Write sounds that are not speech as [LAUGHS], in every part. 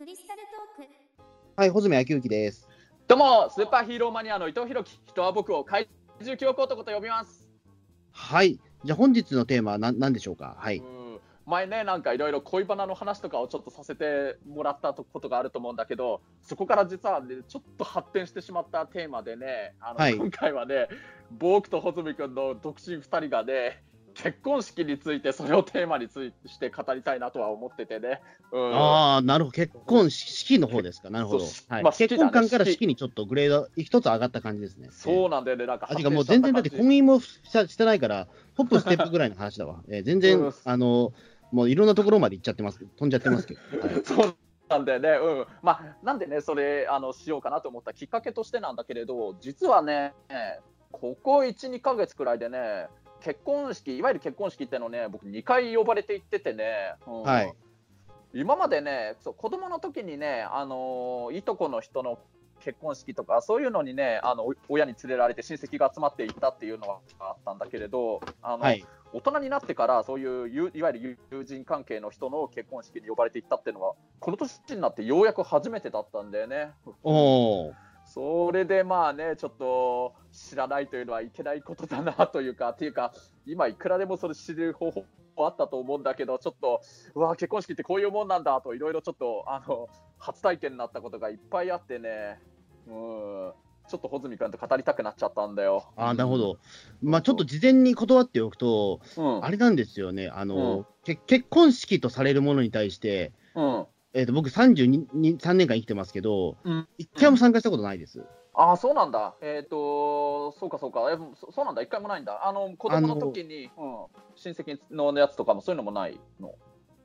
クリスタルトークはい、穂積昭之です。どうも、スーパーヒーローマニアの伊藤弘樹、人は僕を怪獣記憶男と呼びます。はい、じゃあ本日のテーマは何何でしょうか？はい。うん前ね、なんかいろいろ恋バナの話とかをちょっとさせてもらったことがあると思うんだけど、そこから実は、ね、ちょっと発展してしまったテーマでね、あのはい今回はね、僕と穂積君の独身2人がね、結婚式について、それをテーマについして語りたいなとは思っててね。うんああ、なるほど。結婚式式の方ですか。なるほど。はいまあね結婚観から式式にちょっとグレード一つ上がった感じですね。そうなんだよね、なんかあ、もう全然だって婚姻もししてないから、ホップステップぐらいの話だわ。[LAUGHS] えー全然、うんあの、もういろんなところまで行っちゃってます。飛んじゃってますけど。[LAUGHS] はいそうなんだよね、うん。まあ、なんでね、それ、あの、しようかなと思ったきっかけとしてなんだけれど、実はね、ここ1、2ヶ月くらいでね、結婚式、いわゆる結婚式ってのね、僕2回呼ばれて行っててね、うんはい今までね、そう子供の時にね、あのいとこの人の結婚式とか、そういうのにね、あのお親に連れられて親戚が集まって行ったっていうのがあったんだけれど、あのはい。大人になってからそういうゆいわゆる友人関係の人の結婚式に呼ばれていったっていうのはこの年になってようやく初めてだったんだよね。おー。それでまあねちょっと知らないというのはいけないことだなというか [LAUGHS] っていうか今いくらでもそれ知る方法あったと思うんだけどちょっとうわ結婚式ってこういうもんなんだといろいろちょっとあの [LAUGHS] 初体験になったことがいっぱいあってねうんちょっと穂積君と語りたくなっちゃったんだよ。あーなるほど。まあちょっと事前に断っておくと、うん。あれなんですよね。あの、うんけ結婚式とされるものに対して、うん。えー、と僕32、3年間生きてますけど、うん一回も参加したことないです。ああ、そうなんだ。えっ、と、そうかそうか。えそそうなんだ。一回もないんだ。あの、子供の時に、うん、親戚のやつとかもそういうのもないの？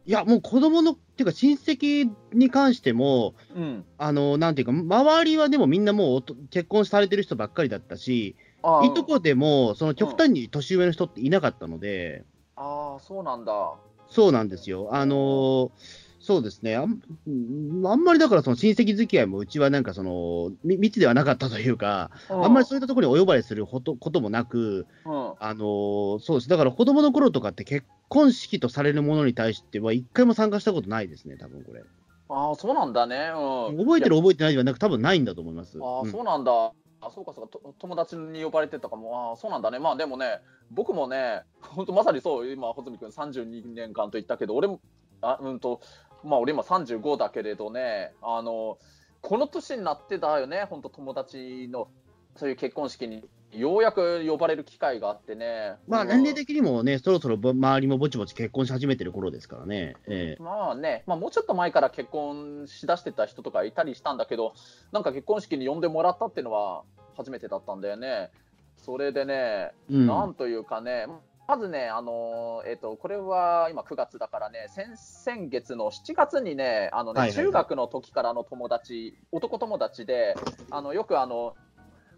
いや、もう子供の、っていうか親戚に関しても、うん。あの、なんていうか、周りはでもみんなもう結婚されてる人ばっかりだったし、あーいとこでも、その極端に年上の人っていなかったので、あー、そうなんだ。そうなんですよ。あのーそうですね。あんうんあんまりだからその親戚付き合いもうちはなんかその、み密ではなかったというか、あんまりそういったところにお呼ばれすることこともなく、うん。あのーそうです。だから子供の頃とかって結婚式とされるものに対しては一回も参加したことないですね、多分これ。ああ、そうなんだね。うん。覚えてる覚えてないではなく、多分ないんだと思います。ああ、うんそうなんだ。あそうかそうかと友達に呼ばれてたかも、ああそうなんだね、まあでもね、僕もね、本当まさにそう、今、穂積君32年間と言ったけど、俺も、あうんと、まあ俺今35だけれどね、あの、この年になってだよね、本当友達の、そういう結婚式にようやく呼ばれる機会があってね。まあうん年齢的にもね、そろそろぼ周りもぼちぼち結婚し始めてる頃ですからね。ええまあね、まあ、もうちょっと前から結婚しだしてた人とかいたりしたんだけど、なんか結婚式に呼んでもらったっていうのは初めてだったんだよね。それでね、うんなんというかね、まずね、あのえっとこれは今9月だからね、先先月の7月にね、あのね、はいはいはい。中学の時からの友達、男友達で、あのよくあの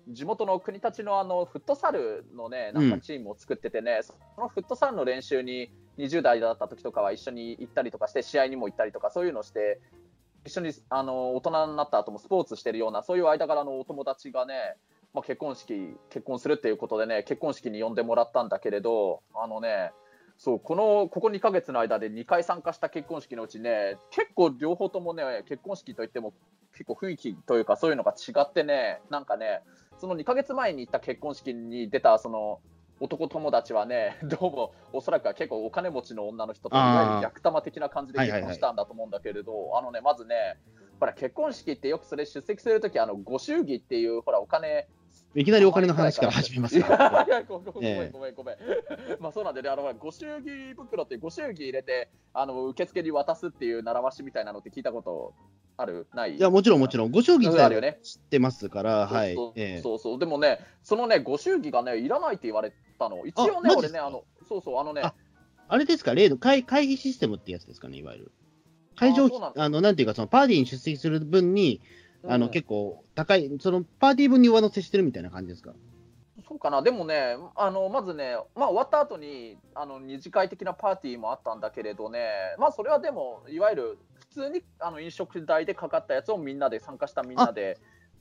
地元の国立のあのフットサルのね、なんかチームを作っててね、そのフットサルの練習に20代だった時とかは一緒に行ったりとかして、試合にも行ったりとか、そういうのして、一緒にあの大人になった後もスポーツしてるような、そういう間柄のお友達がね、まあ、結婚式、結婚するっていうことでね、結婚式に呼んでもらったんだけれど、あのね、そうこのここ2ヶ月の間で2回参加した結婚式のうちね、結構両方ともね、結婚式といっても結構雰囲気というか、そういうのが違ってね、なんかね、その2ヶ月前に行った結婚式に出たその男友達はね、[LAUGHS] どうもおそらくは結構お金持ちの女の人といあー。わゆる逆玉的な感じで結婚したんだと思うんだけれど、あのね、まずね、ほら結婚式ってよくそれ出席するとき、あのご祝儀っていうほらお金いきなりお金の話から始めますいかごめええんごめんごめん。まあそうなんでね、あのご祝儀袋ってご祝儀入れてあの受付に渡すっていう習わしみたいなのって聞いたことある？ない？いや、もちろんもちろん、ご祝儀自体はあるよね。知ってますから、はい。そう。ええ。そうでもね、そのね、ご祝儀がね、いらないって言われたの。一応ね、俺ね、あの、そうそう、あのね、ああれですか、例の会会議システムってやつですかね、いわゆる。会場あの、なんていうか、そのパーティーに出席する分に、あの、うん結構高い、そのパーティー分に上乗せしてるみたいな感じですか？そうかな、でもね、あのまずね、まあ、終わった後にあの二次会的なパーティーもあったんだけれどね、まあ、それはでも、いわゆる普通にあの飲食代でかかったやつをみんなで参加したみんなで、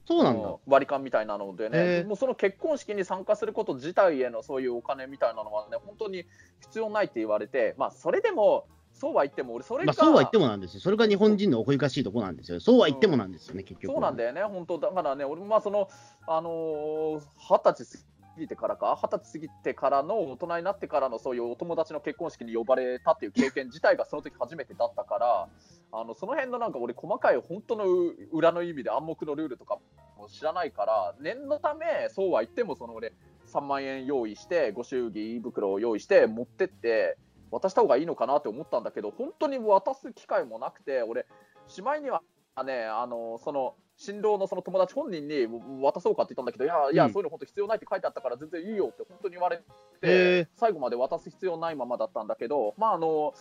そうなんだ。割り勘みたいなのでへね、ーもうその結婚式に参加すること自体へのそういうお金みたいなのはね、本当に必要ないって言われて、まあ、それでも、そうは言っても、俺、それが、まあ、そうは言ってもなんですよ。それが日本人の奥ゆかしいとこなんですよ。そうは言ってもなんですよね、結局。そうなんだよね、本当、だからね、俺もまあその、あのー、二十歳過ぎてからか、二十歳過ぎてからの大人になってからのそういうお友達の結婚式に呼ばれたっていう経験自体がその時初めてだったから、あのその辺のなんか俺、細かい本当の裏の意味で暗黙のルールとかも知らないから、念のため、そうは言っても、その俺、3万円用意して、ご祝儀袋を用意して、持ってって、渡した方がいいのかなって思ったんだけど、本当に渡す機会もなくて、俺、しまいにはね、あのその新郎のその友達本人に渡そうかって言ったんだけど、いや、いや、うんそういうの本当必要ないって書いてあったから、全然いいよって本当に言われて、最後まで渡す必要ないままだったんだけど、まああの、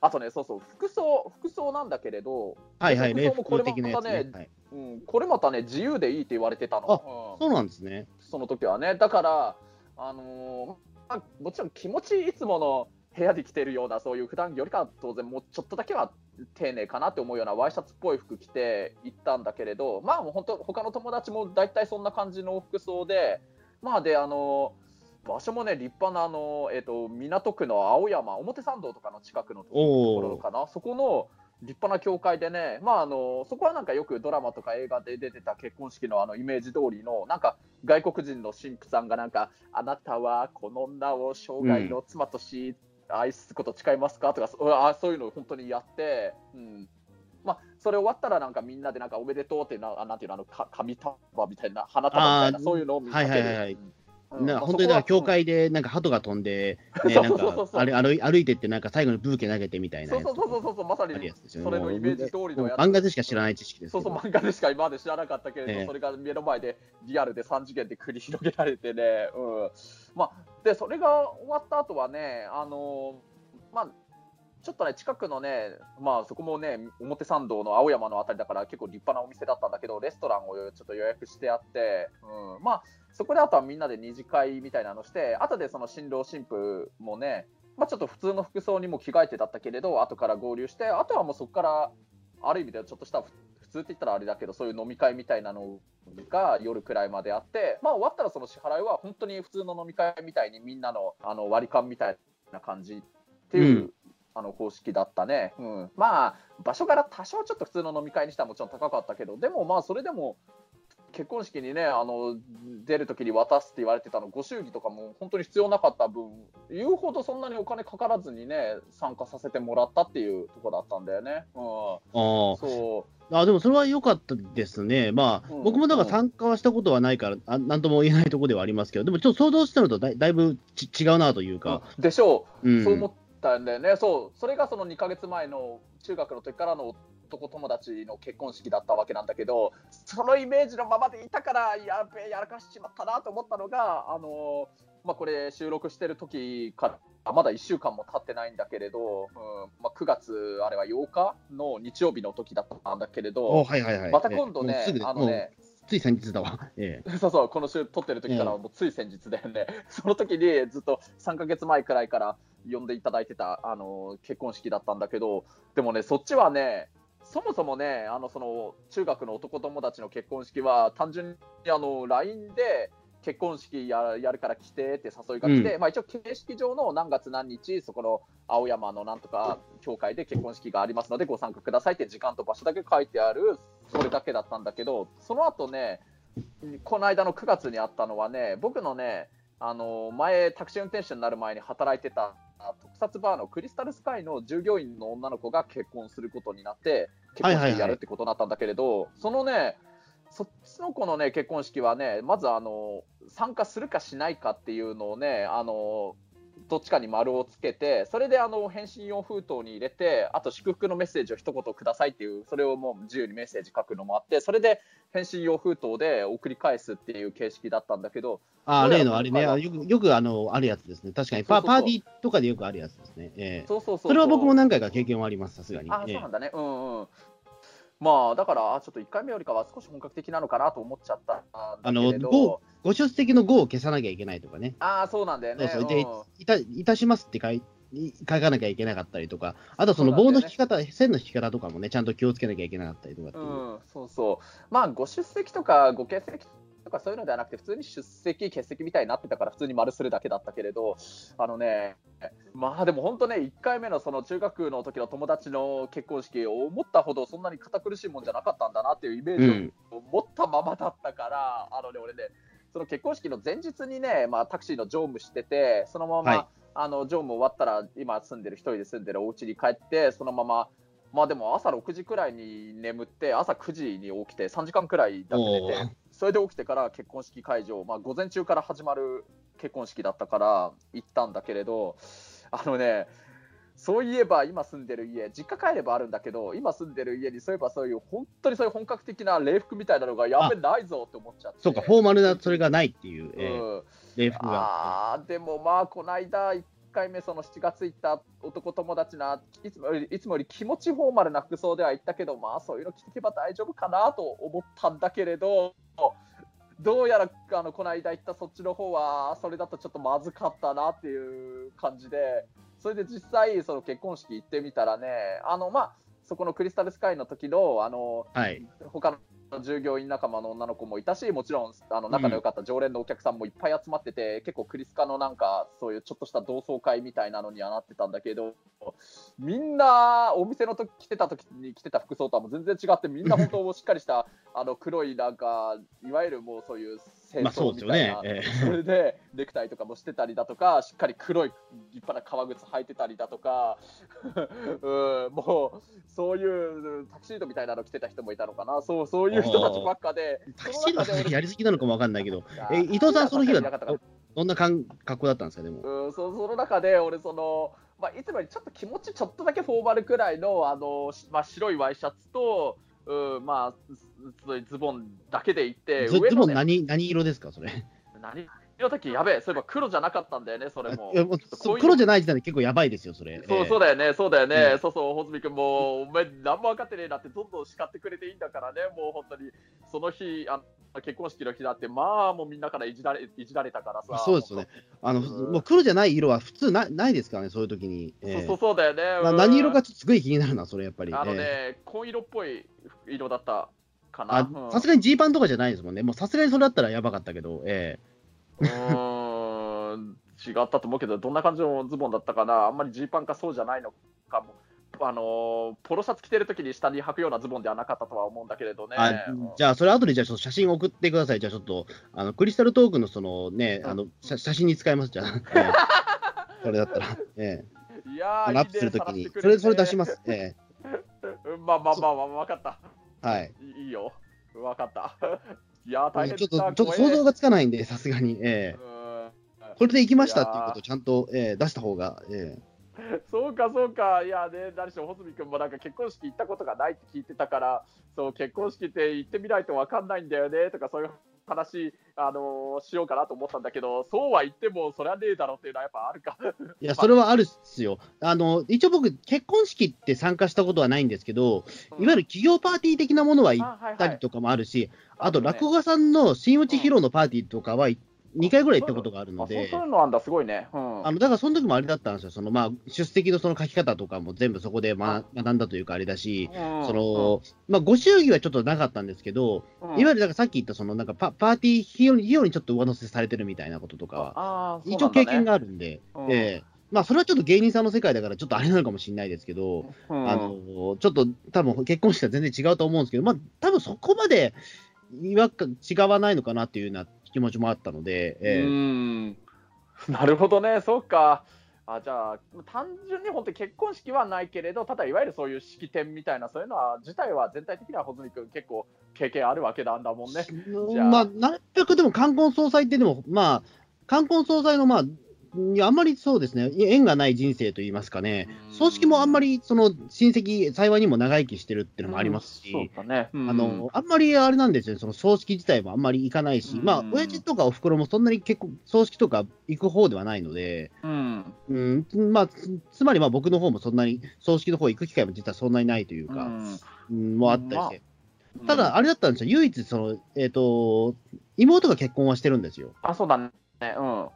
あとね、そうそう、服装、服装なんだけれど、はいはい、礼服装もこれまたね。ねはい、うん、これまたね、自由でいいって言われてたの。うんそうなんですね。その時はね。だから、あのーまあ、もちろん気持ちいつもの部屋で着てるような、そういう普段よりかは当然もうちょっとだけは丁寧かなって思うようなワイシャツっぽい服着て行ったんだけれど、まあもう本当、他の友達も大体そんな感じの服装で、まあで、あの場所もね、立派なあの、えっと港区の青山、表参道とかの近くのところかな、そこの立派な教会でね、まあ、あのそこはなんかよくドラマとか映画で出てた結婚式のあのイメージ通りの、なんか外国人の神父さんが、なんか、あなたはこの女を生涯の妻とし、愛すこと誓いますか？とか、そあそういうのを本当にやって、うん。まあ、それ終わったら、なんかみんなでなんかおめでとうっていうな、あなんていうの、あのか紙束みたいな、花束みたいな、そういうのを見かける。はいはいはいはい。うんなまあ本当にだから、教会でなんか鳩が飛んで、ね、なんか歩い歩いてって、なんか最後にブーケ投げてみたいなそうそうそうそうそう、まさに。それのイメージ通りのやつ。漫画でしか知らない知識ですそうそう。漫画でしか今まで知らなかったけれど、ええそれが目の前でリアルで3次元で繰り広げられてね、うん。まあ、でそれが終わった後はね、あのーまあ、ちょっとね、近くのね、まあ、そこもね、表参道の青山のあたりだから、結構立派なお店だったんだけど、レストランをちょっと予約してあって、うん。まあ、そこであとはみんなで二次会みたいなのして、後でその新郎新婦もね、まあ、ちょっと普通の服装にも着替えてだったけれど、後から合流して、あとはもうそこから、ある意味ではちょっとした、ふ普通って言ったらあれだけど、そういう飲み会みたいなのが夜くらいまであって、まあ、終わったらその支払いは本当に普通の飲み会みたいにみんなのあの割り勘みたいな感じっていう、うん。あの方式だったね、うん、まあ場所柄多少ちょっと普通の飲み会にしてはもちろん高かったけどでもまあそれでも結婚式にねあの出るときに渡すって言われてたのご祝儀とかも本当に必要なかった分言うほどそんなにお金かからずにね参加させてもらったっていうとこだったんだよね。うん、あそう。ああでもそれは良かったですね。まあ、うん。僕もだから参加はしたことはないから、あなんとも言えないところではありますけど、でもちょっと想像したのとだいだいぶち違うなというか、でしょう、うん。そう思ったんだよね、そう、それがその2ヶ月前の中学の時からの男友達の結婚式だったわけなんだけど、そのイメージのままでいたから、やべえ、やらかしちまったなと思ったのが、あのまあ、これ、収録してる時から、まだ1週間も経ってないんだけれど、うんまあ、9月、あれは8日の日曜日の時だったんだけれおど、はいはいはい。また今度ねもうすぐ、であのね、つい先日だわ。ええ [LAUGHS] そうそう、この週撮ってる時からええもうつい先日だよね、[LAUGHS] その時にずっと3ヶ月前くらいから呼んでいただいてたあの結婚式だったんだけど、でもね、そっちはね、そもそもね、あのその中学の男友達の結婚式は、単純にあの LINE で結婚式ややるから来てって誘いが来て、まあ、一応、形式上の何月何日、そこの青山のなんとか教会で結婚式がありますので、ご参加くださいって時間と場所だけ書いてある、それだけだったんだけど、その後ね、この間の9月にあったのはね、僕のね、あの前、タクシー運転手になる前に働いてた特撮バーのクリスタルスカイの従業員の女の子が結婚することになって、結婚はいはい。はい式やるってことになったんだけれど、そのね、そっちの子のね、結婚式はね、まずあの参加するかしないかっていうのをね、あのどっちかに丸をつけて、それであの返信用封筒に入れて、あと祝福のメッセージを一言くださいっていう、それをもう自由にメッセージ書くのもあって、それで返信用封筒で送り返すっていう形式だったんだけど、あ例のあれね、よくよくあのあるやつですね。確かにパーティーとかでよくあるやつですね。ええそうそうそうそれは僕も何回か経験はあります、さすがに。あええそうなんだね、うんうん。まあ、だから、あちょっと1回目よりかは少し本格的なのかなと思っちゃったあのけれどごご出席の5を消さなきゃいけないとかね。あーそうなんだよね。そうそうでうんいたいたしますって書いい書かなきゃいけなかったりとか、あとその棒の引き方、線の引き方とかもね、ちゃんと気をつけなきゃいけなかったりとかっていう。うん、そうそう。まあ、ご出席とかご欠席ととかそういうのではなくて、普通に出席、欠席みたいになってたから、普通に丸するだけだったけれど、あのね、まあでも本当ね、1回目のその中学の時の友達の結婚式を思ったほどそんなに堅苦しいもんじゃなかったんだなっていうイメージを持ったままだったから、あのね、俺ね、その結婚式の前日にね、まあ、タクシーの乗務してて、そのまま、はいあの乗務終わったら、今住んでる、一人で住んでるお家に帰って、そのまま、まあでも朝6時くらいに眠って、朝9時に起きて、3時間くらいだけ寝て、それで起きてから結婚式会場、まあ、午前中から始まる結婚式だったから行ったんだけれど、あのね、そういえば今住んでる家、実家帰ればあるんだけど、今住んでる家にそういえばそういう本当にそういう本格的な礼服みたいなのがやべないぞって思っちゃって。そうか、フォーマルなそれがないっていう、えーうん礼服が。あーでもまあこの間1回目その7月行った男友達ないつもよりいつもより気持ちフォーマルな服装では行ったけどまあそういうの着てけば大丈夫かなと思ったんだけれどどうやらあのこの間行ったそっちの方はそれだとちょっとまずかったなっていう感じでそれで実際その結婚式行ってみたらねあのまあそこのクリスタルスカイの時のあのはい。他の従業員仲間の女の子もいたし、もちろんあの仲の良かった常連のお客さんもいっぱい集まってて、結構クリスカのなんかそういうちょっとした同窓会みたいなのにはなってたんだけど、みんなお店の時着てた時に着てた服装とはもう全然違って、みんな本当しっかりしたあの黒いなんかいわゆるもうそういう清まあそう掃みたいな、ですよね。えーそれでネクタイとかもしてたりだとか、しっかり黒い立派な革靴履いてたりだとか、うん、もうそういうタキシードみたいなの着てた人もいたのかな、そうそういう人たちばっかで、タキシードはやりすぎなのかもわかんないけど、え伊藤さん、その日はどんな感格好だったんですか、でも。うん、そその中で俺その、まあ、いつもよりちょっと気持ちちょっとだけフォーマルくらいのあの、しまあ、白いワイシャツと、うんまあ、ズボンだけで行って、ズズボンね、何何色ですか、それ？何？色だっけやべえ、そういえば黒じゃなかったんだよね、それも。うう黒じゃない時点で結構やばいですよ、それ。そうそうだ。だよね、そうだよね、うんそうそう、穂積君も、お前、何も分かってねえなって、どんどん叱ってくれていいんだからね、もう本当に、その日、あ結婚式の日だって、まあ、もうみんなからいじられいじられたからさ、そうですよね。あの、うんもう黒じゃない色は普通なないですからね、そういう時に。えーそうそうそうだよね。なうん何色かちょっとすごい気になるな、それやっぱり。あのね、え紺色っぽい色だったかーな。さすがにジーパンとかじゃないですもんね。もうさすがにそれだったらやばかったけど、えうーん違ったと思うけど、どんな感じのズボンだったかな、あんまりジーパンかそうじゃないのかも。あのーポロシャツ着てるときに下に履くようなズボンではなかったとは思うんだけれどね。じゃあ、それ後でじゃあちょっと写真送ってください。じゃあちょっと、あのクリスタルトークのそのね、うんあの写写真に使います、じゃあ。えーそれだったら。えいやー、ーアップするときに。それ、それ出しま。す。えうんまあまあまあまあ、分かった。ーはいいいよ。分かった。いやー、大変ちょっと、だちょっと想像がつかないんで、さすがに。えーうん。これで行きましたっていうことをちゃんと、えー出した方が、え [LAUGHS] そうか、そうか、いやね、何しろ、穂積君もなんか結婚式行ったことがないって聞いてたから、そう結婚式って行ってみないと分かんないんだよねとか、そういう話、あのーしようかなと思ったんだけど、そうは言っても、そりゃねえだろっていうのはやっぱあるか。ーいや、それはあるっすよ。あの、一応僕、結婚式って参加したことはないんですけど、いわゆる企業パーティー的なものは行っあはいはいたりとかもあるし、あと、ね落語家さんの真打ち披露のパーティーとかは、2回ぐらい行ったことがあるので、そういうのあんだ、すごいね。うん、あのだからその時もあれだったんですよ、そのまあ出席のその書き方とかも全部そこで学学んだというか、あれだし、うん。そのまあ、ご祝儀はちょっとなかったんですけど、うん。いわゆるだからさっき言ったそのなんかパパーティー費用に費用にちょっと上乗せされてるみたいなこととかは、あー一応経験がああるんで、うん。ええ。まあ、それはちょっと芸人さんの世界だから、ちょっとあれなのかもしれないですけど、うん。あのちょっと多分結婚式は全然違うと思うんですけど、まあ多分そこまで違違わないのかなっていうような気持ちもあったので、ええうん [LAUGHS] なるほどね、そうか。あじゃあ、単純に本当に結婚式はないけれど、ただいわゆるそういう式典みたいな、そういうのは自体は全体的には穂積君、結構経験あるわけなんだもんね。じゃあまあ、なるべくでも冠婚葬祭ってでも、まあ、冠婚葬祭の、まあ、あんまりそうですね、縁がない人生といいますかね、葬式もあんまりその親戚、幸いにも長生きしてるっていうのもありますし、うんそうだね。うん。あのあんまりあれなんですよね、その葬式自体もあんまり行かないし、うん。まあ、親父とかおふくろもそんなに結構、葬式とか行く方ではないので、うん。うんまあ、つつまりまあ僕の方もそんなに、葬式の方行く機会も実はそんなにないというか、うん。もあったりして、うん。ただ、あれだったんですよ、唯一その、えっと妹が結婚はしてるんですよ。あ、そうだね。うん。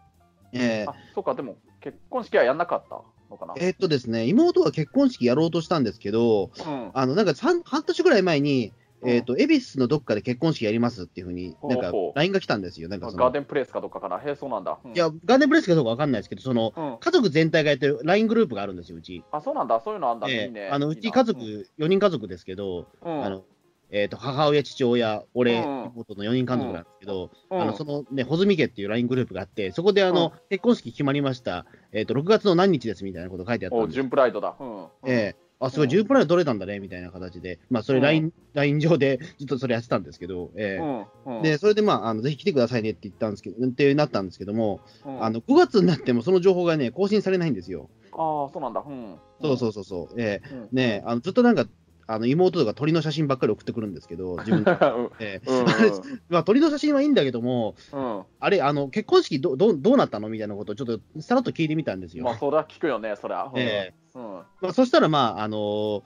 えあ、そうか、でも結婚式はやんなかったのかな？えーっとですね、妹が結婚式やろうとしたんですけど、うんあのなんか三半年ぐらい前に、えっ、と、恵比寿のどっかで結婚式やりますっていうふうに、なんか LINE が来たんですよ。なんかそのガーデンプレイスかどっかかな。へえ、そうなんだ。うんいや、ガーデンプレイスかどうかわかんないですけど、その、うん、家族全体がやってる LINE グループがあるんですよ、うち。あ、そうなんだ。そういうのあんだ。ええいいね。あのうち家族、4人家族ですけど、うん、あのえー、と母親、父親、俺、うん妹の4人家族なんですけど、うんあのそのね、穂積家っていう LINE グループがあって、そこであの、うん結婚式決まりました、えーと、6月の何日ですみたいなこと書いてあったんですュンプライドだ。うん。ええあ、すごい、うん10プライド取れたんだねみたいな形で、まあ、それうん LINE、LINE 上で [LAUGHS] ずっとそれやってたんですけど、ええうん。うん、でそれで、まあ、あのぜひ来てくださいねって言ったんですけど、ってなったんですけども、うんあの5月になってもその情報がね、更新されないんですよ。ああ、そうなんだ。うん。そうそうそうそう。ええうん。ねえあのずっとなんか、あの妹とか鳥の写真ばっかり送ってくるんですけど、[LAUGHS] 自分 [LAUGHS] 鳥の写真はいいんだけども、うん。あれ、あの結婚式どどうどうなったのみたいなことをちょっとさらっと聞いてみたんですよ。まあ、それは聞くよね、そりゃ。うんえうん。まあ、そしたら、まああのー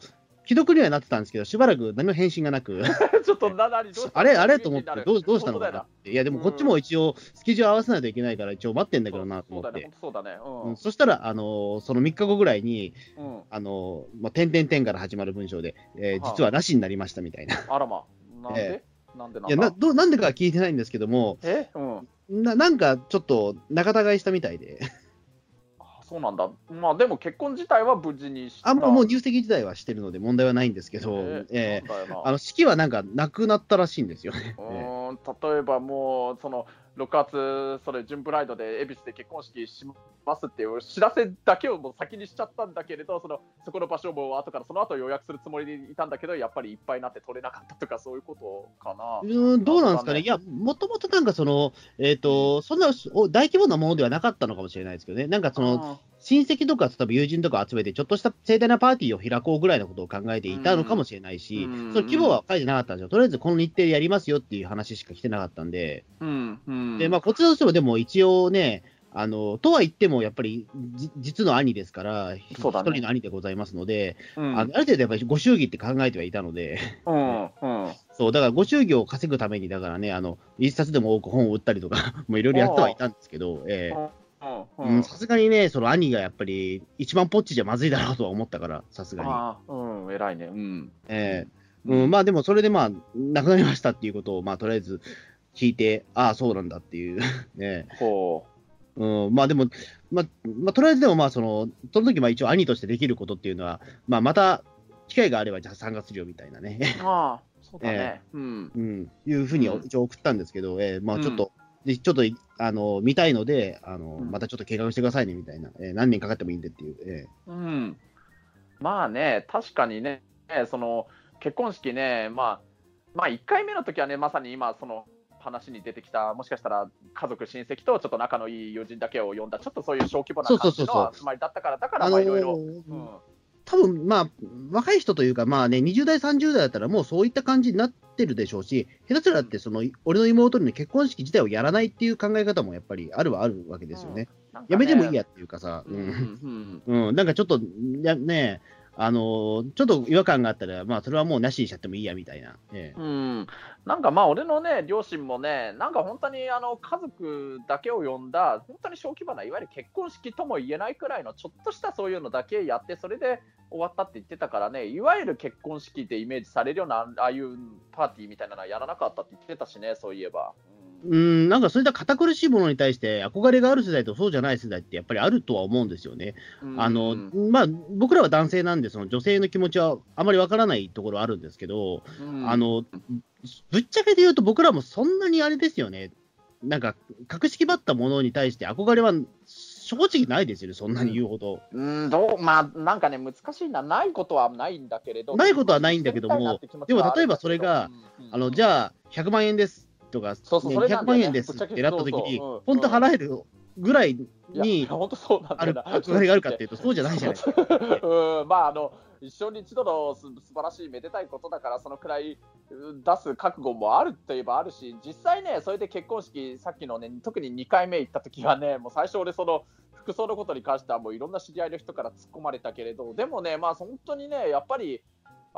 既読にはなってたんですけど、しばらく何も返信がなく、[LAUGHS] ちょっとな、なに、どうあれあれと思ってどう、どうしたのかなって、いや、でもこっちも一応、スケジュール合わせないといけないから、一応待ってんだけどなとそうだね、思って。そうだね。そしたら、あのーその3日後ぐらいに、うん。あのーまあ、点々点から始まる文章で、えーはあ。実はなしになりましたみたいな。あらま。なんで？えなんでなんいやなだどうなんでかは聞いてないんですけども、え？うん。ななんかちょっと仲違いしたみたいで、あそうなんだ。まあ、でも結婚自体は無事に。あんまもう入籍自体はしてるので問題はないんですけど、ええーなんだよなあの式はなんかなくなったらしいんですよね。うえーん例えばもう、その6月、それ、ジュンブライドで恵比寿で結婚式しますっていう知らせだけをもう先にしちゃったんだけれど、そのそこの場所も後からその後予約するつもりでいたんだけど、やっぱりいっぱいになって取れなかったとか、そういうことかな。うーんどうなんですかね、いや、もともとなんかその、えっ、と、そんなお大規模なものではなかったのかもしれないですけどね、なんかその、親戚とか、例えば友人とか集めて、ちょっとした盛大なパーティーを開こうぐらいのことを考えていたのかもしれないし、うん。その規模は書いてなかったんですよ。とりあえずこの日程でやりますよっていう話しか来てなかったんで、うん。うん。で、まあ、こちらとしてもでも一応ね、あの、とは言っても、やっぱり、じ実の兄ですから、ね人の兄でございますので、うん。あのある程度やっぱりご祝儀って考えてはいたので、うん。うん。[LAUGHS] そう、だからご祝儀を稼ぐために、だからね、あの、一冊でも多く本を売ったりとか、[LAUGHS] もういろいろやってはいたんですけど、ええ。うんうんさすがにね、その兄がやっぱり一番ポッチじゃまずいだろうとは思ったから、さすがに。ああうん、偉いね。うん。ええうん、まあでもそれでまあ、亡くなりましたっていうことを、まあとりあえず聞いて、ああ、そうなんだっていう、[LAUGHS] ね。ほうん、まあでも、まあ、まあ、とりあえずでもまあその、その時まあ一応兄としてできることっていうのは、まあまた機会があればじゃあ参加するよみたいなね。う。ああ、そうだね。[LAUGHS] うん。うん、いうふうにうん一応送ったんですけど、えーまあ、うんちょっと、でちょっとあの見たいのであの、うん。またちょっと計画してくださいねみたいな、えー何年かかってもいいんでっていう、えうん、まあね、確かにね、その結婚式ね、まあ、まあ、1回目の時はね、まさに今、その話に出てきた、もしかしたら家族、親戚とちょっと仲のいい友人だけを呼んだ、ちょっとそういう小規模な集まりだったから、だからまあいろいろ。ーうん多分まあ、若い人というか、まあね、20代、30代だったら、もうそういった感じになってるでしょうし、下手すらだってその、俺の妹に結婚式自体をやらないっていう考え方もやっぱりあるはあるわけですよね。なんかね。やめてもいいやっていうかさ、ううんんうん。うん、なんかちょっと、やね、あのちょっと違和感があったら、まあ、それはもうなしにしちゃってもいいやみたいな。ええうん、なんかまあ俺のね両親もねなんか本当にあの家族だけを呼んだ本当に小規模ないわゆる結婚式とも言えないくらいのちょっとしたそういうのだけやってそれで終わったって言ってたからねいわゆる結婚式でイメージされるようなああいうパーティーみたいなのはやらなかったって言ってたしねそういえば。うん、なんかそういった堅苦しいものに対して憧れがある世代とそうじゃない世代ってやっぱりあるとは思うんですよね。うん。あの、うんまあ、僕らは男性なんで、その女性の気持ちはあまりわからないところあるんですけど、うん。あの、ぶっちゃけで言うと僕らもそんなにあれですよね。なんか、格式ばったものに対して憧れは正直ないですよね、そんなに言うほど。うんどうまあなんかね難しいなないことはないんだけれど。ないことはないんだけども。でも例えばそれがうんうん。あの、じゃあ、100万円ですとか、そうそうね200それね。万円ですってなった時に、本当払えるぐらいに本当そうなんだあれがあるかっていうと、そうじゃないじゃないですか。うん、まああの一生に一度のす素晴らしいめでたいことだからそのくらいうん出す覚悟もあるといえばあるし実際ねそれで結婚式さっきのね特に2回目行った時はねもう最初俺その服装のことに関してはもういろんな知り合いの人から突っ込まれたけれどでもねまあ本当にねやっぱり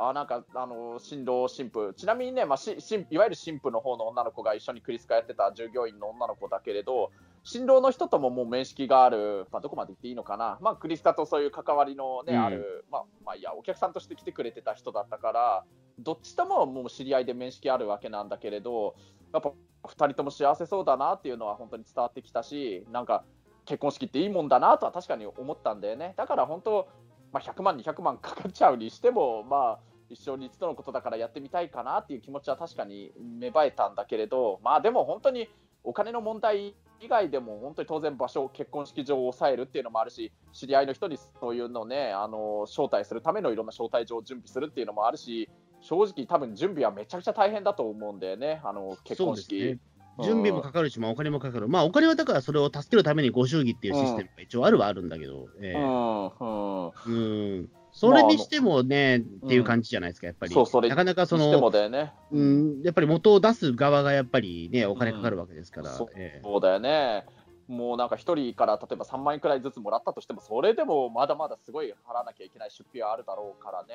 あなんかあの新郎新婦。ちなみにね、まあ、し新いわゆる新婦の方の女の子が一緒にクリスカやってた従業員の女の子だけれど新郎の人とももう面識がある、まあ、どこまで言っていいのかな、まあ、クリスタとそういう関わりの、ねうん。ある、まあまあ、いやお客さんとして来てくれてた人だったから、どっちとももう知り合いで面識あるわけなんだけれど、やっぱ2人とも幸せそうだなっていうのは本当に伝わってきたし、なんか結婚式っていいもんだなとは確かに思ったんだよね。だから本当、まあ、100万、200万かかっちゃうにしても、まあ、一生に一度のことだからやってみたいかなっていう気持ちは確かに芽生えたんだけれど、まあでも本当にお金の問題以外でも本当に当然場所、結婚式場を抑えるっていうのもあるし、知り合いの人にそういうのね、あの招待するためのいろんな招待状を準備するっていうのもあるし、正直、多分準備はめちゃくちゃ大変だと思うんだよね、あの結婚式。準備もかかるし、まあ、お金もかかる、まあ、お金はだからそれを助けるためにご祝儀っていうシステムが一応あるはあるんだけど、えー、うん、それにしてもね、まあ、っていう感じじゃないですか、やっぱり。そうそなかなかその、ね、うん、やっぱり元を出す側がやっぱりね、お金かかるわけですから。そうだよね。もうなんか1人から例えば3万円くらいずつもらったとしても、それでもまだまだすごい払わなきゃいけない出費はあるだろうからね。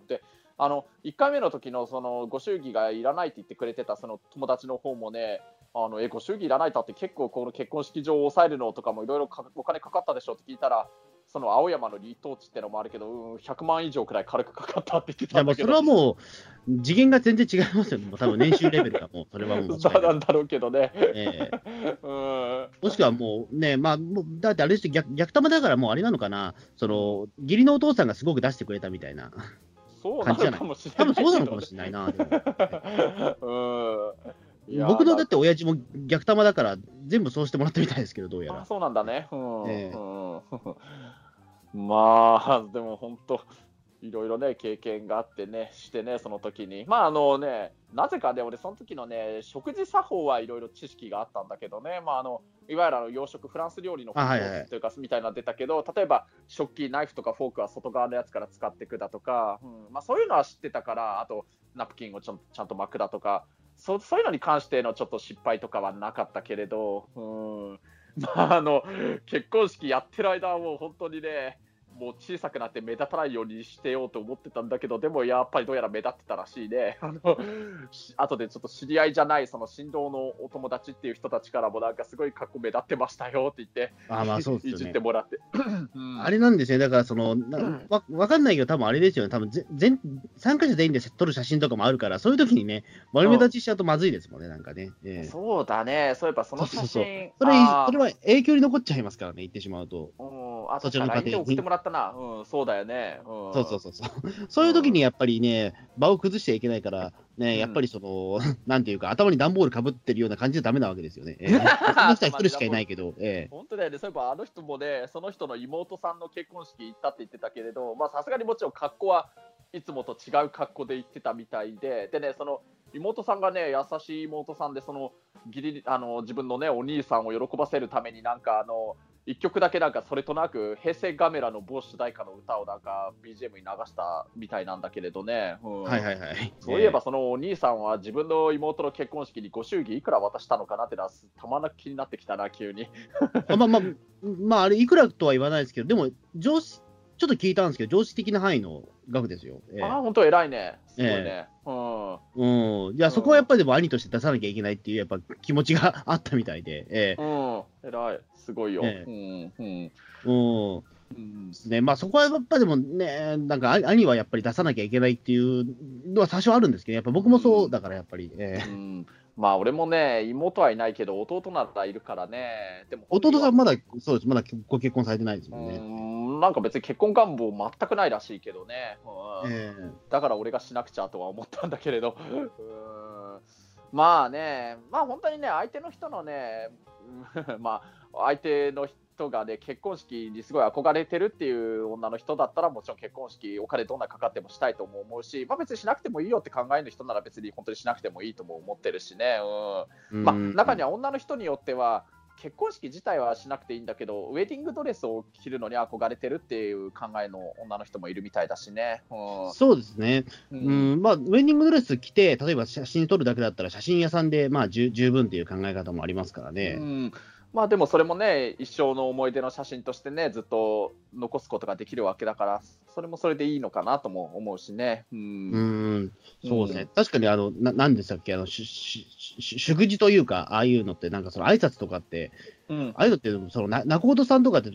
うん、であの1回目の時のそのご祝儀がいらないって言ってくれてたその友達の方もね、あのえご祝儀いらないかって結構この結婚式場を抑えるのとかもいろいろお金かかったでしょって聞いたら、その青山の離島地ってのもあるけど、うん、100万以上くらい軽くかかったって言ってたんだけど。それはもう、次元が全然違いますよね、多分年収レベルがもう、[LAUGHS] それはもう。なんだろうけどね。えー、[LAUGHS] うんもしくはもうね、まあ、もうだってあれです逆逆玉だからもうあれなのかな、その義理のお父さんがすごく出してくれたみたいな。そうなのかもしれない。多分そうなのかもしれないな。[LAUGHS] うん僕のだって親父も逆玉だから、全部そうしてもらったみたいですけど、どうやら。そうなんだね。うん、えー、うん、[LAUGHS] まあ、でも本当、いろいろね、経験があってね、してね、その時に。まあ、あのね、なぜかね、俺、その時のね、食事作法はいろいろ知識があったんだけどね、まあ、あのいわゆるあの洋食、フランス料理のというか、みたいなの出たけど、例えば食器、ナイフとかフォークは外側のやつから使っていくだとか、うん。まあ、そういうのは知ってたから、あと、ナプキンをちゃんちゃんと巻くだとか、そそういうのに関してのちょっと失敗とかはなかったけれど、うん。まあ、あの結婚式やってる間はもう本当にね、もう小さくなって目立たないようにしてようと思ってたんだけど、でもやっぱりどうやら目立ってたらしいね。[LAUGHS] あの後でちょっと知り合いじゃない、その振動のお友達っていう人たちからも、なんかすごい格好目立ってましたよって言って、あまあそうですね、いじってもらって。[LAUGHS] あれなんですね、だからその、わわかんないけど、多分あれですよね、多分全参加者全員で撮る写真とかもあるから、そういう時にね、丸目立ちしちゃうとまずいですもんね、なんかね。えー、そうだね、そういえばその写真そうそうそう。それ、それは影響に残っちゃいますからね、言ってしまうと。あ、そちらの家庭送ってもらったな。うん、そうだよね。うん、そうそうそうそう。そういう時にやっぱりね、場を崩しちゃいけないから、ね、やっぱりその、[LAUGHS] なんていうか、頭に段ボールかぶってるような感じでダメなわけですよね。[LAUGHS] えー、その人は一人しかいないけど、えー、本当だよね、そういえばあの人もね、その人の妹さんの結婚式行ったって言ってたけれど、まあさすがにもちろん格好はいつもと違う格好で行ってたみたいで、でね、その妹さんがね、優しい妹さんで、その義理あの自分のね、お兄さんを喜ばせるために、なんかあの、一曲だけなんかそれとなく平成ガメラの某主題歌の歌をなんか BGM に流したみたいなんだけれどね、うん、はいはいはい。そういえばそのお兄さんは自分の妹の結婚式にご祝儀いくら渡したのかなってのはたまなく気になってきたな急に。まあまあまああれいくらとは言わないですけどでも上司ちょっと聞いたんですけど、常識的な範囲の額ですよ。えー、あ本当、偉いね。すごいね。えー、うん。うん。いや、そこはやっぱりでも兄として出さなきゃいけないっていう、やっぱ気持ちがあったみたいで。えー、うん。偉い。すごいよ。えー、うん。うん。うんねまあ、そこはやっぱでもね、なんか兄はやっぱり出さなきゃいけないっていうのは多少あるんですけど、やっぱ僕もそうだからやっぱり。えー、うんまあ俺もね、妹はいないけど、弟ならいるからね、でも弟さん、まだそうです、まだご結婚されてないですもんね。んなんか別に結婚願望全くないらしいけどね、うん。えー、だから俺がしなくちゃとは思ったんだけれど、うん。まあね、まあ本当にね、相手の人のね、[LAUGHS] まあ相手の人がね、結婚式にすごい憧れてるっていう女の人だったら、もちろん結婚式、お金どんなかかってもしたいとも思うし、まあ、別にしなくてもいいよって考える人なら、別に本当にしなくてもいいとも思ってるしね、うん。まあ、中には女の人によっては、結婚式自体はしなくていいんだけど、ウェディングドレスを着るのに憧れてるっていう考えの女の人もいるみたいだしね。うん、そうですね、うん、うんまあ、ウェディングドレス着て、例えば写真撮るだけだったら、写真屋さんでまあ十分っていう考え方もありますからね。うんまあでもそれもね、一生の思い出の写真としてね、ずっと残すことができるわけだから、それもそれでいいのかなとも思うしね。うん。うん、そうですね。うん確かに、あの、な、なんでしたっけ、あの、し、し、し祝辞というか、ああいうのって、なんかその挨拶とかって、うんああいうのって、その、な中本さんとかって、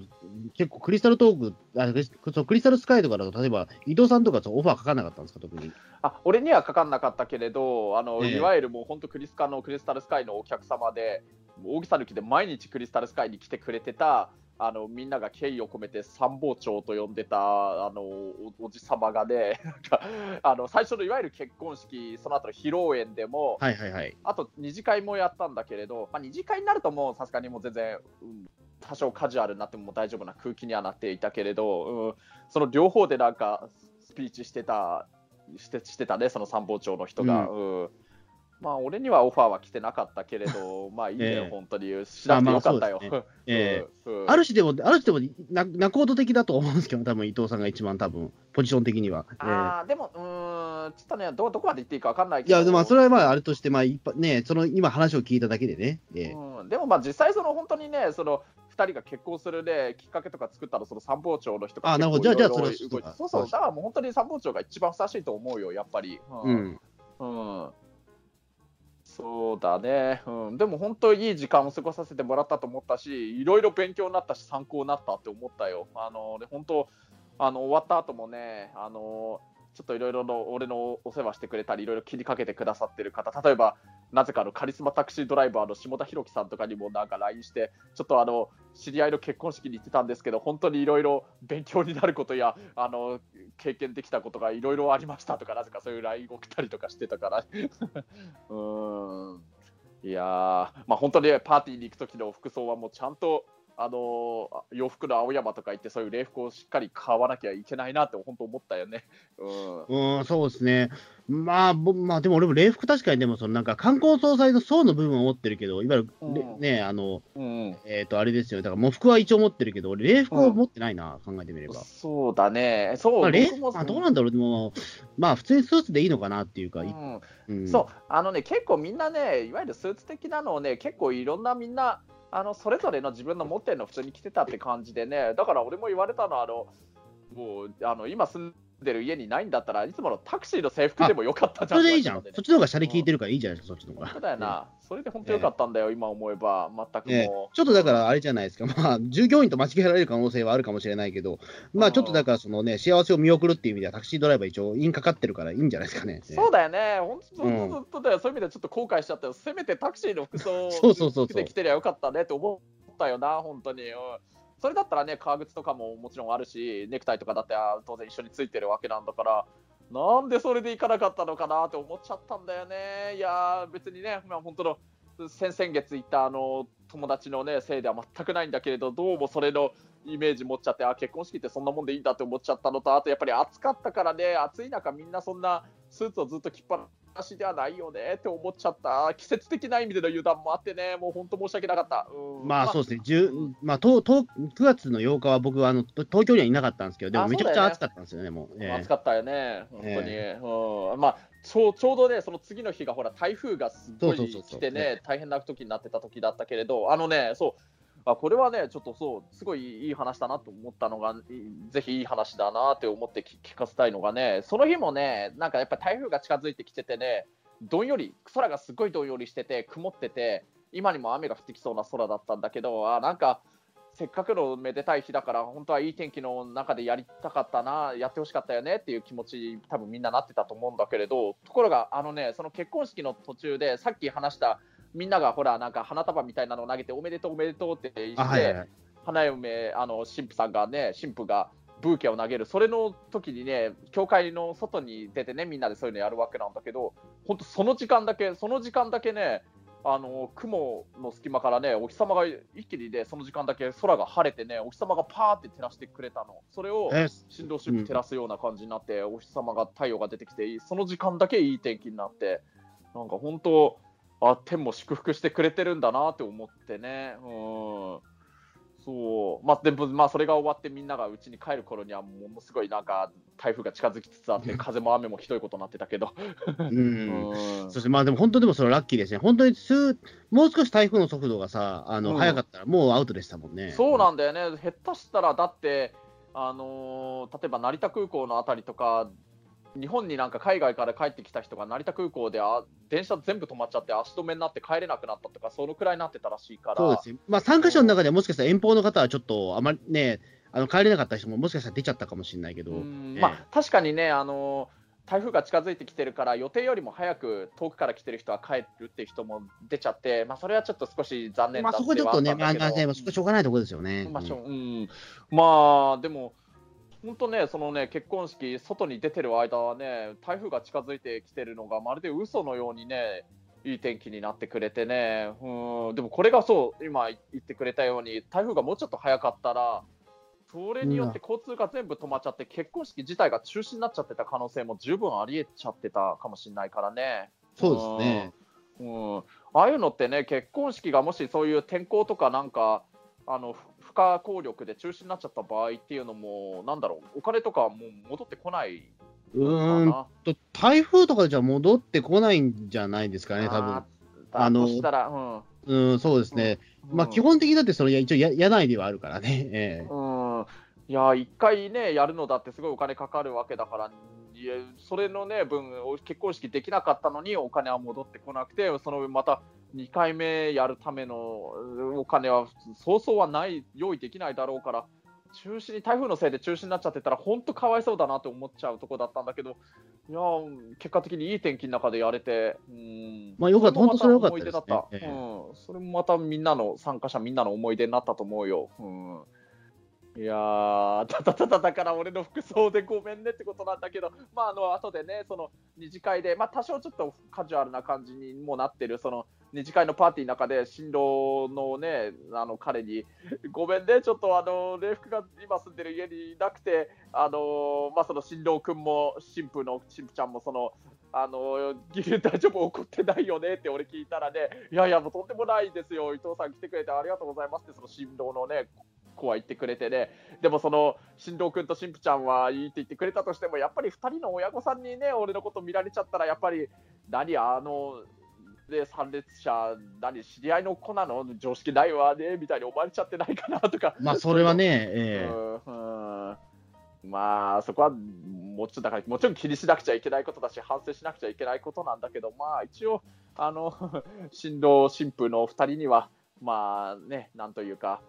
結構クリスタルトーク、あそうクリスタルスカイとかだと、例えば、伊藤さんとかオファーかかんなかったんですか、特に。あ俺にはかかんなかったけれど、あのええいわゆるもう本当、クリスカのクリスタルスカイのお客様で、大げさ抜きで毎日クリスタルスカイに来てくれてた、あのみんなが敬意を込めて参謀長と呼んでたあのおおじさまがね、[LAUGHS] なんかあの最初のいわゆる結婚式、その後の披露宴でも、はいはいはい。あと二次会もやったんだけれど、まあ、二次会になるともうさすがにもう全然、うん多少カジュアルになっても大丈夫な空気にはなっていたけれど、うん、その両方でなんかスピーチしてたしてしてたね、その参謀長の人が。うんまあ、俺にはオファーは来てなかったけれど、[LAUGHS] まあいいね、ええ本当に。しなくてよかったよ。ま [LAUGHS] ある種でも、ある種でも、な、仲人的だと思うんですけど、多分伊藤さんが一番多分、ポジション的には。ええあーでも、うーん、ちょっとね、どどこまで言っていいか分かんないいや、けど、でもまあそれはまあ、あれとして、まあ、一般ね、その今話を聞いただけでね。ええうん、でもまあ実際、その本当にね、その2人が結婚する、ね、きっかけとか作ったの、その参謀長の人があなるほどじゃあじゃあそれはそうそう、だからもう本当に参謀長が一番ふさわしいと思うよ、やっぱり。う。ん。うんそうだね、うん、でも本当にいい時間を過ごさせてもらったと思ったし、いろいろ勉強になったし、参考になったって思ったよ。あので本当あの終わった後もね、あのちょっといろいろの俺のお世話してくれたり、いろいろ気にかけてくださってる方、例えば、なぜかのカリスマタクシードライバーの下田裕樹さんとかにもなんか LINE して、ちょっとあの知り合いの結婚式に行ってたんですけど、本当にいろいろ勉強になることや、あの経験できたことがいろいろありましたとか、なぜかそういう LINE 送ったりとかしてたから。[LAUGHS] うーんいやー、まあ、本当にパーティーに行く時の服装はもうちゃんと、あのー洋服の青山とか行って、そういう礼服をしっかり買わなきゃいけないなって本当思ったよね。[LAUGHS] うん。うん、そうですね。まあ、ぼまあ、でも俺も礼服確かにでも、そのなんか観光総裁の層の部分を持ってるけど、いわゆる、れうん。ね、あの、うん。えっ、と、あれですよ。だから、喪服は一応持ってるけど、俺、礼服を持ってないな、考えてみれば。そうだね、そう、まあ、礼僕もまあ、どうなんだろう、でも、まあ、普通にスーツでいいのかなっていうか、そう、あのね、結構みんなね、いわゆるスーツ的なのをね、結構いろんなみんな、あのそれぞれの自分の持ってるの普通に着てたって感じでね、だから俺も言われたのは、あのもうあの今住んでる家にないんだったらいつものタクシーの制服でもよかったじゃん。それでいいじゃん。そっちの方がシャレ効いてるからいいじゃないですか、そっちの方が。そうだよな、それで本当よかったんだよ、今思えば、全くええ。もう。ちょっとだからあれじゃないですか、まあ、従業員と間違えられる可能性はあるかもしれないけど、まあ、ちょっとだから、そのね、幸せを見送るっていう意味では、タクシードライバー一応、インかかってるからいいんじゃないですかね。そうだよね、本当、うん。本当だよ、そういう意味でちょっと後悔しちゃったよ、せめてタクシーの服装をそうそうそうそう。着てきてりゃよかったねって思ったよな、本当に。それだったらね、革靴とかももちろんあるし、ネクタイとかだって当然一緒についてるわけなんだから、なんでそれで行かなかったのかなって思っちゃったんだよね。いや、別にね、まあ、本当の先々月行ったあの友達の、ね、せいでは全くないんだけれど、どうもそれのイメージ持っちゃって、あ結婚式ってそんなもんでいいんだって思っちゃったのと、あとやっぱり暑かったからね、暑い中、みんなそんなスーツをずっと着っぱなしではないよねって思っちゃった、季節的な意味での油断もあってね、もう本当申し訳なかった。うん。まあそうですね、10まあ、とと9月の8日は僕はあのと東京にはいなかったんですけど、でもあめちゃくちゃ暑かったんですよね、もう。ええ。暑かったよね、本当に。うん。まあちょうちょうどね、その次の日がほら台風がすごい来てね、大変な時になってた時だったけれど、あのね、そう、あこれはね、ちょっとそう、すごいいい話だなと思ったのが、ぜひいい話だなって思って聞聞かせたいのがね、その日もね、なんかやっぱり台風が近づいてきててね、どんより、空がすごいどんよりしてて、曇ってて、今にも雨が降ってきそうな空だったんだけど、あなんか、せっかくのめでたい日だから、本当はいい天気の中でやりたかったな、やってほしかったよねっていう気持ち、多分みんななってたと思うんだけれど、ところが、あのね、その結婚式の途中で、さっき話した、みんながほら、なんか花束みたいなのを投げて、おめでとう、おめでとうって言って、あはいはい。はい花嫁、あの神父さんがね、神父がブーケを投げる、それの時にね、教会の外に出てね、みんなでそういうのやるわけなんだけど、本当、その時間だけ、その時間だけね、あの雲の隙間からね、お日様が一気にね、その時間だけ空が晴れてね、お日様がパーって照らしてくれたの、それをえ新郎新婦照らすような感じになって、お日様が太陽が出てきて、その時間だけいい天気になって、なんか本当、あ天も祝福してくれてるんだなって思ってね。うん。そう。まあ、でも、まあ、それが終わってみんなが家に帰る頃にはものすごいなんか台風が近づきつつあって風も雨もひどいことになってたけど、ううん。そしてまあでも本当でもそれラッキーですね。本当に数、もう少し台風の速度がさ、あの、うん。速かったらもうアウトでしたもんね。そうなんだよね、下手したらだって、あのー例えば成田空港のあたりとか、日本になんか海外から帰ってきた人が成田空港であ電車全部止まっちゃって、足止めになって帰れなくなったとか、そのくらいになってたらしいから、そうですね。まあ参加者の中ではもしかしたら遠方の方はちょっとあまりね、あの帰れなかった人ももしかしたら出ちゃったかもしれないけど、まあ、確かにね、あのー台風が近づいてきてるから、予定よりも早く遠くから来てる人は帰るっていう人も出ちゃって、まあ、それはちょっと少し残念だまあそこちょっとね、まあ、しょうがないところですよね。まあしょうん。うん、まあでも、本当ね、そのね結婚式、外に出てる間はね、台風が近づいてきてるのが、まるで嘘のようにね、いい天気になってくれてね、うん、でもこれがそう、今言ってくれたように、台風がもうちょっと早かったら、それによって交通が全部止まっちゃって、結婚式自体が中止になっちゃってた可能性も十分ありえちゃってたかもしれないからね。そうですね。うん、ああいうのってね、結婚式がもしそういう天候とかなんか、あの不不可抗力で中止になっちゃった場合っていうのも、なんだろう、お金とかはもう戻ってこないうんな。と、台風とかじゃ戻ってこないんじゃないですかね、多分あ。のうんうん、そうですね。まあ、基本的にだって、その、いや一応や、野内ではあるからね。[LAUGHS] ええうん、いや、一回ね、やるのだってすごいお金かかるわけだから、いやそれのね、分、結婚式できなかったのに、お金は戻ってこなくて、そのまた2回目やるためのうんお金は、そうそうはない、用意できないだろうから、中止に、台風のせいで中止になっちゃってたら、本当かわいそうだなって思っちゃうとこだったんだけど、いや、結果的にいい天気の中でやれて、うん、まあよかった。本当それはよかったですね。思い出だったええうん、それもまたみんなの、参加者みんなの思い出になったと思うよ。うん。いやー、ただただだから俺の服装でごめんねってことなんだけど、まあ、あの後でね、その二次会で、まあ、多少ちょっとカジュアルな感じにもなってる、その二次会のパーティーの中で、新郎のね、あの彼に、ごめんね、ちょっとあの礼服が今住んでる家にいなくて、あのまあ、その新郎君も新婦の新婦ちゃんもその、あのギル大丈夫怒ってないよねって俺聞いたらね、いやいや、もうとんでもないですよ、伊藤さん来てくれてありがとうございますって、その新郎のね、子は言ってくれてね、でもその新郎君と新婦ちゃんはいいって言ってくれたとしても、やっぱり2人の親御さんにね、俺のこと見られちゃったら、やっぱり、何、あの、で参列者、何、知り合いの子なの？常識ないわねみたいに思われちゃってないかなとか、まあ、それはね、ええうんうんまあ、そこはもうちょっとだから、もちろん気にしなくちゃいけないことだし、反省しなくちゃいけないことなんだけど、まあ、一応、あの [LAUGHS] 新郎、新婦の2人には、まあね、なんというか、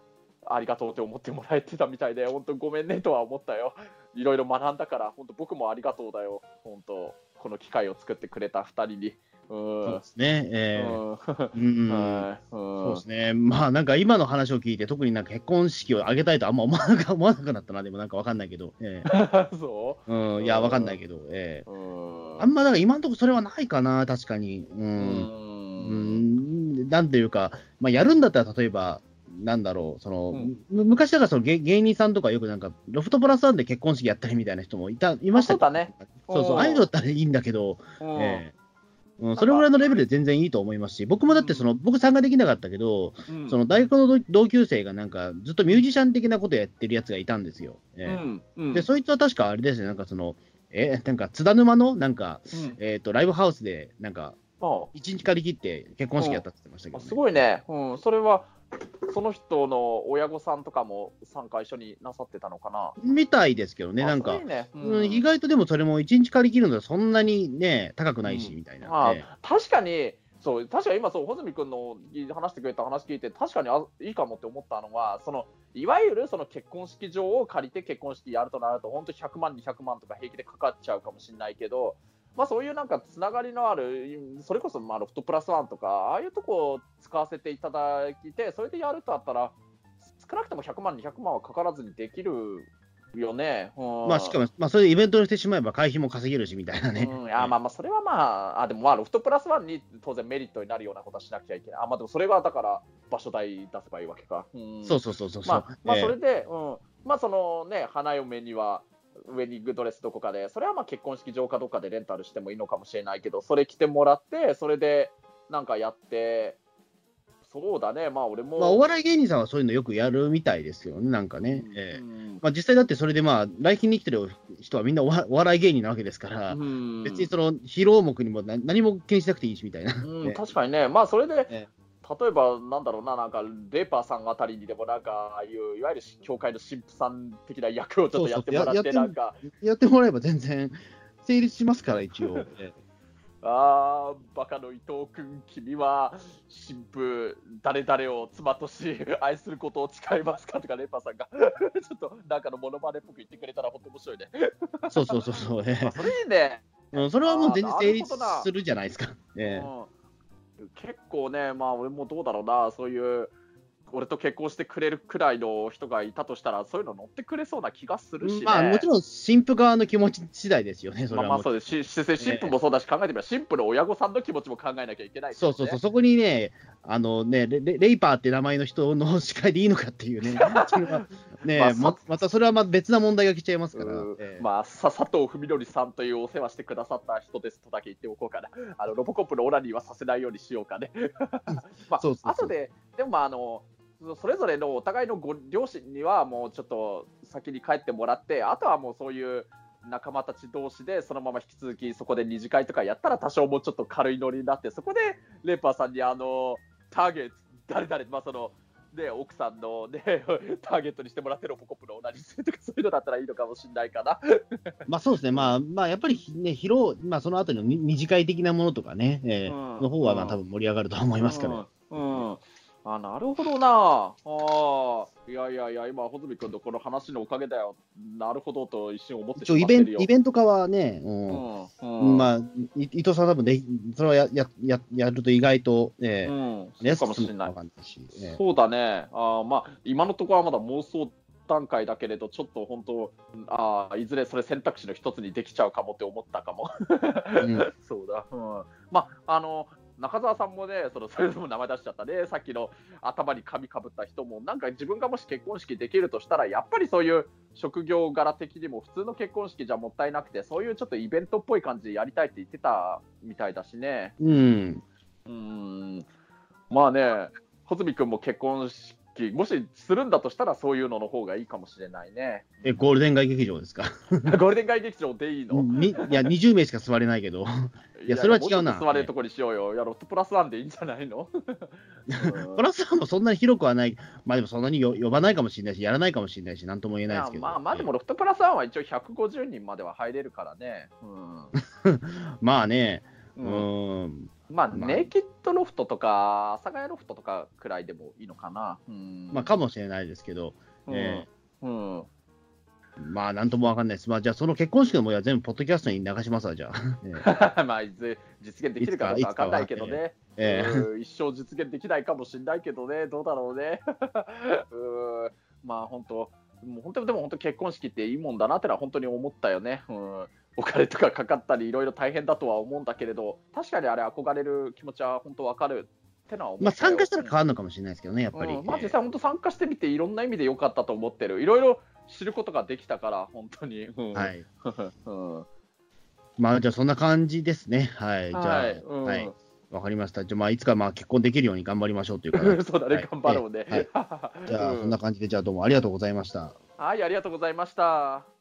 ありがとうって思ってもらえてたみたいで、本当ごめんねとは思ったよ。いろいろ学んだから、本当僕もありがとうだよ。本当この機会を作ってくれた2人に。うん。そうですね。ええ。うん。うん。うん。はいそうですね。まあ、なんか今の話を聞いて、特になんか結婚式を挙げたいとあんま思わなか思わなくなったな、でもなんかわかんないけど。ええ。[LAUGHS] そう？ん、いや、わかんないけど、ええ。ううん。あんまだから今のところそれはないかな、確かに。う。うん。うん、なんていうか、まあ、やるんだったら、例えば、なんだろう、その、うん。む昔だからその芸芸人さんとかよくなんか、ロフトプラスワンで結婚式やったりみたいな人もいた、いましたあそうだね。そうそう、うん。ああいうのだったらいいんだけど、えうん、それぐらいのレベルで全然いいと思いますし、僕もだってその、僕参加できなかったけど、うん。その大学の同同級生がなんか、ずっとミュージシャン的なことやってるやつがいたんですよ。ええ。うんうん。で、そいつは確かあれですね、なんかその、えなんか津田沼のなんか、うん。えっ、と、ライブハウスで、なんか、あ。一日借り切って結婚式やったって言ってましたけど、ね。あすごいね、うん、それはその人の親御さんとかも参加一緒になさってたのかな？みたいですけどね、あなんかねううん意外とでもそれも一日借り切るのはそんなにね、高くないし、うんみたいな。あええ確かに、そう確かに今そう、穂積君の話してくれた話聞いて、確かにあいいかもって思ったのは、そのいわゆるその結婚式場を借りて結婚式やるとなると、本当100万、200万とか平気でかかっちゃうかもしれないけど、まあ、そういうなんかつながりのある、それこそまあロフトプラスワンとか、ああいうとこを使わせていただいて、それでやるとあったら、少なくとも100万、200万はかからずにできるよね。うんまあ、しかも、まあ、それでイベントにしてしまえば会費も稼げるし、みたいなね。うん、いやまあまあそれはまあ、あでもまあロフトプラスワンに当然メリットになるようなことはしなくちゃいけない。あまあでもそれはだから場所代出せばいいわけか。うん、そうそうそうそうそう。まあ、まあええそれで、うん、まあそのね、花嫁にはウェディングドレスどこかで、それはまあ結婚式場かどっかでレンタルしてもいいのかもしれないけど、それ着てもらって、それでなんかやって、そうだね、まあ俺も。まあ、お笑い芸人さんはそういうのよくやるみたいですよね、なんかね。ええ。まあ、実際だってそれでまあ、来賓に来てる人はみんなおお笑い芸人なわけですから、うん。別にその披露目にも何何も気にしなくていいしみたいな。うん、え [LAUGHS] え確かにね、まあそれで、え例えばなんだろうな、なんかレーパーさんあたりにでも、なんか、ああいういわゆる教会の神父さん的な役をちょっとやってもらって、なんか、やってもらえば全然成立しますから、一応。え [LAUGHS] えあー、バカの伊藤君、君は神父、誰々を妻とし、愛することを誓いますかとか、レーパーさんが、[LAUGHS] ちょっとなんかのモノマネっぽく言ってくれたら、本当面白いね。そうそうそうそう、え [LAUGHS] まあ、それいいね。えうんそれはもう全然成立するじゃないですか。ええうん、結構ね、まあ俺もどうだろうな、そういう、俺と結婚してくれるくらいの人がいたとしたら、そういうの乗ってくれそうな気がするし、ね、まあ、もちろん神父側の気持ち次第ですよね、それはまあまあそうです。し、し神父もそうだし、考えてみれば、神父の親御さんの気持ちも考えなきゃいけないね、そうそうそう、そこにね、あのねレレレイパーって名前の人の司会でいいのかっていうね、[LAUGHS] ね、まあままたそれはまた別な問題が来ちゃいますから、うん。ええ。まあ、さ佐藤文則さんというお世話してくださった人ですとだけ言っておこうかな。あのロボコップのオナニーはさせないようにしようかね。[LAUGHS] まあ、そうそうそう。後で、でもまああの、それぞれのお互いのご両親にはもうちょっと先に帰ってもらって、あとはもうそういう仲間たち同士でそのまま引き続きそこで二次会とかやったら多少もうちょっと軽いノリになって、そこでレーパーさんにあのターゲット、誰々、まあその、ね、奥さんの、ね、[LAUGHS] ターゲットにしてもらってロボコップのオナニーするとかそういうのだったらいいのかもしれないかな。[LAUGHS] まあそうですね、まあ、まあ、やっぱりね、披露、まあ、そのあたりの二二次会的なものとかね、ええうんの方は、まあ、うん多分盛り上がるとは思いますから、うん。うんあなるほどな。あいやいやいや、今、穂積君のこの話のおかげだよ。なるほどと一瞬思ってしまってイベント化はね、ううんんうんまあ、い伊藤さん多分で、それはややややると意外と、ええうん、やそうかもしれないそうだね。あまあ、今のところはまだ妄想段階だけれど、ちょっと本当、あいずれそれ選択肢の一つにできちゃうかもって思ったかも。うん [LAUGHS] そうだ。うん、まあ、あの、中澤さんもね、そのそれでも名前出しちゃったね、さっきの頭に髪かぶった人も、なんか自分がもし結婚式できるとしたら、やっぱりそういう職業柄的にも、普通の結婚式じゃもったいなくて、そういうちょっとイベントっぽい感じでやりたいって言ってたみたいだしね。うん、うん、まあね、穂積君も結婚式、もしするんだとしたら、そういうのの方がいいかもしれないね。えゴールデン街劇場ですか？[LAUGHS] ゴールデン街劇場でいいの？にいや、20名しか座れないけど、いやそれは違うな。座れるとこにしようよ。いや、ロットプラスワンでいいんじゃないの？う [LAUGHS] んプラスワンもそんなに広くはない、まあでもそんなによ呼ばないかもしれないし、やらないかもしれないし、なんとも言えないですけど、まあまあでもロフトプラスワンは一応150人までは入れるからね。うん。[LAUGHS] まあね、ううんん、まあ、まあネイキッドロフトとか、阿佐ヶ谷ロフトとかくらいでもいいのかな。うんまあかもしれないですけど、うんえうんまあなんともわかんないです。まあじゃあその結婚式の模様は全部ポッドキャストに流しますわ、じゃあ。え [LAUGHS] まあ、いずれ実現できるかわかんないけどね。ええうん一生実現できないかもしれないけどね、どうだろうね。[LAUGHS] うんまあ本当、もう本当でも本当結婚式っていいもんだなってのは本当に思ったよね。うんお金とかかかったりいろいろ大変だとは思うんだけれど、確かにあれ憧れる気持ちは本当わかるってのは思まあ参加したら変わるのかもしれないですけどね、やっぱり。うんまあ、実際本当参加してみていろんな意味で良かったと思ってる。いろいろ知ることができたから、本当に。うんはい。[LAUGHS] うんまあじゃあそんな感じですね。はい。じゃあ、ははいわかりました。じゃあまあいつかまあ結婚できるように頑張りましょうというか。そうだね、はい頑張ろうね。はい [LAUGHS] じゃあうんそんな感じで、じゃあどうもありがとうございました。はい、ありがとうございました。